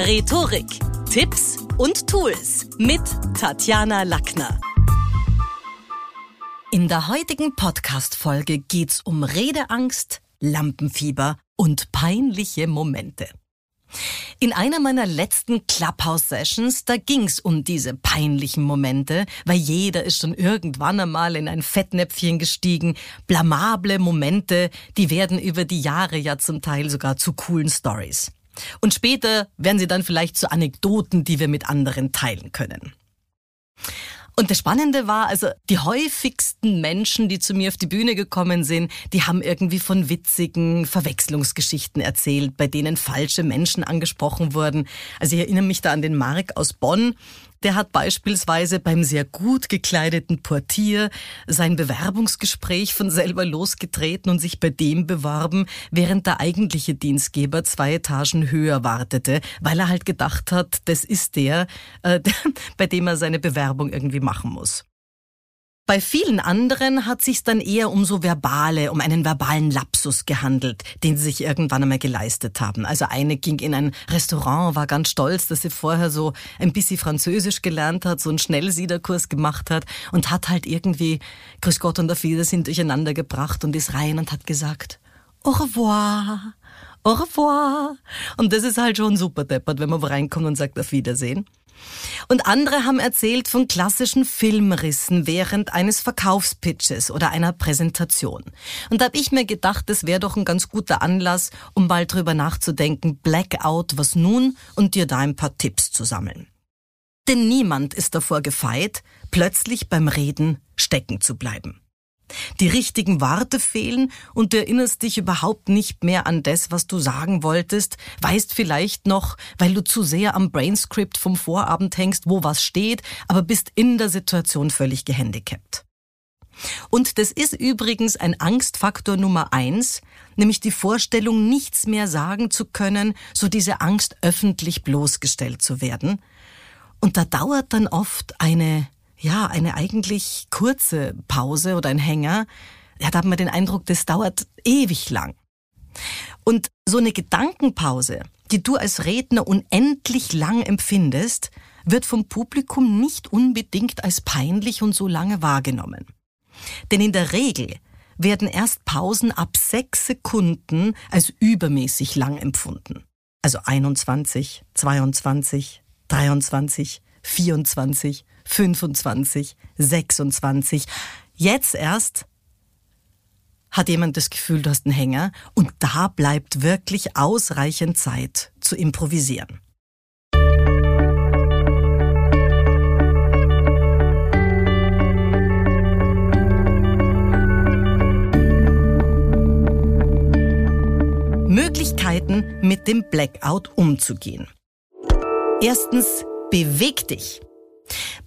Rhetorik, Tipps und Tools mit Tatjana Lackner. In der heutigen Podcast-Folge geht's um Redeangst, Lampenfieber und peinliche Momente. In einer meiner letzten Clubhouse-Sessions, da ging's um diese peinlichen Momente, weil jeder ist schon irgendwann einmal in ein Fettnäpfchen gestiegen. Blamable Momente, die werden über die Jahre ja zum Teil sogar zu coolen Stories. Und später werden sie dann vielleicht zu Anekdoten, die wir mit anderen teilen können. Und das Spannende war, also die häufigsten Menschen, die zu mir auf die Bühne gekommen sind, die haben irgendwie von witzigen Verwechslungsgeschichten erzählt, bei denen falsche Menschen angesprochen wurden. Also ich erinnere mich da an den Mark aus Bonn, der hat beispielsweise beim sehr gut gekleideten Portier sein Bewerbungsgespräch von selber losgetreten und sich bei dem beworben, während der eigentliche Dienstgeber zwei Etagen höher wartete, weil er halt gedacht hat, das ist der, äh, bei dem er seine Bewerbung irgendwie machen muss. Bei vielen anderen hat sich's dann eher um so verbale, um einen verbalen Lapsus gehandelt, den sie sich irgendwann einmal geleistet haben. Also eine ging in ein Restaurant, war ganz stolz, dass sie vorher so ein bisschen Französisch gelernt hat, so einen Schnellsiederkurs gemacht hat und hat halt irgendwie Grüß Gott und auf Wiedersehen durcheinander gebracht und ist rein und hat gesagt, au revoir, au revoir. Und das ist halt schon super deppert, wenn man reinkommt und sagt auf Wiedersehen. Und andere haben erzählt von klassischen Filmrissen während eines Verkaufspitches oder einer Präsentation. Und da habe ich mir gedacht, das wäre doch ein ganz guter Anlass, um mal drüber nachzudenken, Blackout, was nun, und dir da ein paar Tipps zu sammeln. Denn niemand ist davor gefeit, plötzlich beim Reden stecken zu bleiben. Die richtigen Worte fehlen und du erinnerst dich überhaupt nicht mehr an das, was du sagen wolltest, weißt vielleicht noch, weil du zu sehr am Brainscript vom Vorabend hängst, wo was steht, aber bist in der Situation völlig gehandicapt. Und das ist übrigens ein Angstfaktor Nummer eins, nämlich die Vorstellung, nichts mehr sagen zu können, so diese Angst, öffentlich bloßgestellt zu werden. Und da dauert dann oft eine ja, eine eigentlich kurze Pause oder ein Hänger, ja, da hat man den Eindruck, das dauert ewig lang. Und so eine Gedankenpause, die du als Redner unendlich lang empfindest, wird vom Publikum nicht unbedingt als peinlich und so lange wahrgenommen. Denn in der Regel werden erst Pausen ab sechs Sekunden als übermäßig lang empfunden. Also 21, 22, 23, 24, 25, 26. Jetzt erst hat jemand das Gefühl, du hast einen Hänger und da bleibt wirklich ausreichend Zeit zu improvisieren. Möglichkeiten mit dem Blackout umzugehen. Erstens, beweg dich.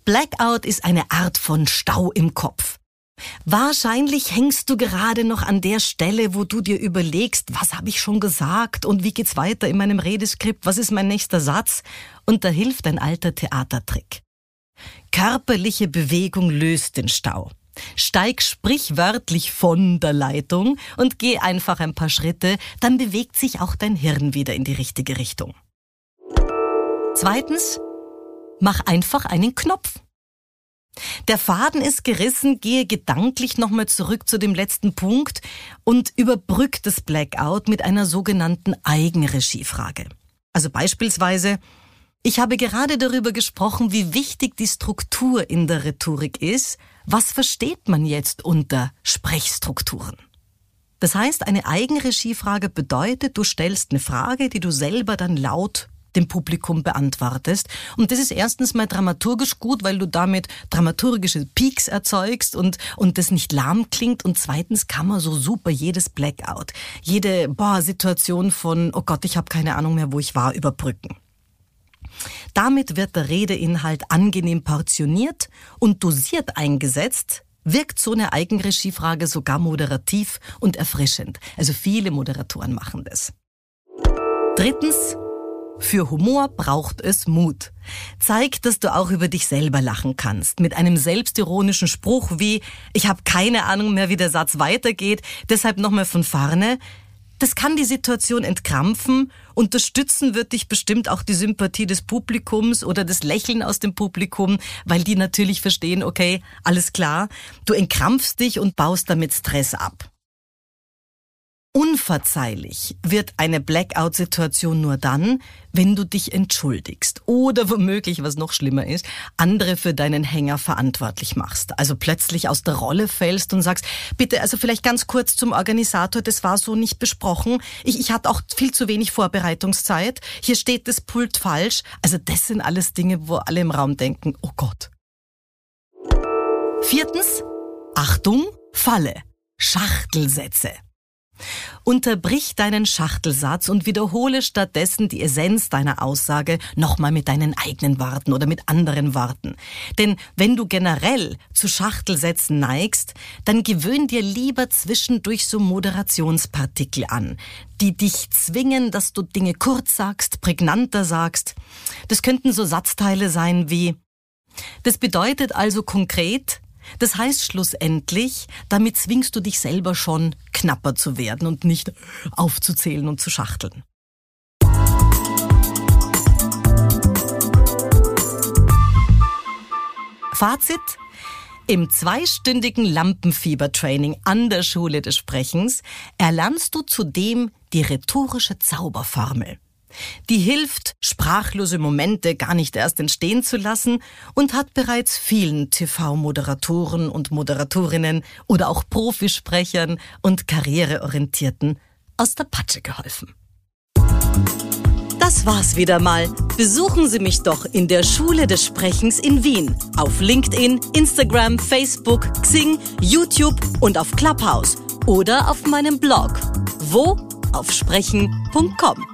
Blackout ist eine Art von Stau im Kopf. Wahrscheinlich hängst du gerade noch an der Stelle, wo du dir überlegst, was habe ich schon gesagt und wie geht's weiter in meinem Redeskript, was ist mein nächster Satz? Und da hilft ein alter Theatertrick. Körperliche Bewegung löst den Stau. Steig sprichwörtlich von der Leitung und geh einfach ein paar Schritte, dann bewegt sich auch dein Hirn wieder in die richtige Richtung. Zweitens, Mach einfach einen Knopf. Der Faden ist gerissen, gehe gedanklich nochmal zurück zu dem letzten Punkt und überbrück das Blackout mit einer sogenannten Eigenregiefrage. Also beispielsweise, ich habe gerade darüber gesprochen, wie wichtig die Struktur in der Rhetorik ist. Was versteht man jetzt unter Sprechstrukturen? Das heißt, eine Eigenregiefrage bedeutet, du stellst eine Frage, die du selber dann laut dem Publikum beantwortest. Und das ist erstens mal dramaturgisch gut, weil du damit dramaturgische Peaks erzeugst und, und das nicht lahm klingt. Und zweitens kann man so super jedes Blackout, jede boah, Situation von, oh Gott, ich habe keine Ahnung mehr, wo ich war, überbrücken. Damit wird der Redeinhalt angenehm portioniert und dosiert eingesetzt, wirkt so eine Eigenregiefrage sogar moderativ und erfrischend. Also viele Moderatoren machen das. Drittens, für Humor braucht es Mut. Zeig, dass du auch über dich selber lachen kannst. Mit einem selbstironischen Spruch wie, ich habe keine Ahnung mehr, wie der Satz weitergeht, deshalb nochmal von vorne. Das kann die Situation entkrampfen. Unterstützen wird dich bestimmt auch die Sympathie des Publikums oder das Lächeln aus dem Publikum, weil die natürlich verstehen, okay, alles klar. Du entkrampfst dich und baust damit Stress ab. Unverzeihlich wird eine Blackout-Situation nur dann, wenn du dich entschuldigst oder womöglich, was noch schlimmer ist, andere für deinen Hänger verantwortlich machst. Also plötzlich aus der Rolle fällst und sagst, bitte, also vielleicht ganz kurz zum Organisator, das war so nicht besprochen. Ich, ich hatte auch viel zu wenig Vorbereitungszeit. Hier steht das Pult falsch. Also das sind alles Dinge, wo alle im Raum denken, oh Gott. Viertens, Achtung, Falle. Schachtelsätze. Unterbrich deinen Schachtelsatz und wiederhole stattdessen die Essenz deiner Aussage nochmal mit deinen eigenen Worten oder mit anderen Worten. Denn wenn du generell zu Schachtelsätzen neigst, dann gewöhn dir lieber zwischendurch so Moderationspartikel an, die dich zwingen, dass du Dinge kurz sagst, prägnanter sagst. Das könnten so Satzteile sein wie das bedeutet also konkret, das heißt schlussendlich, damit zwingst du dich selber schon knapper zu werden und nicht aufzuzählen und zu schachteln. Fazit. Im zweistündigen Lampenfiebertraining an der Schule des Sprechens erlernst du zudem die rhetorische Zauberformel. Die hilft, sprachlose Momente gar nicht erst entstehen zu lassen und hat bereits vielen TV-Moderatoren und Moderatorinnen oder auch Profisprechern und Karriereorientierten aus der Patsche geholfen. Das war's wieder mal. Besuchen Sie mich doch in der Schule des Sprechens in Wien. Auf LinkedIn, Instagram, Facebook, Xing, YouTube und auf Clubhouse. Oder auf meinem Blog. Wo? Auf sprechen.com.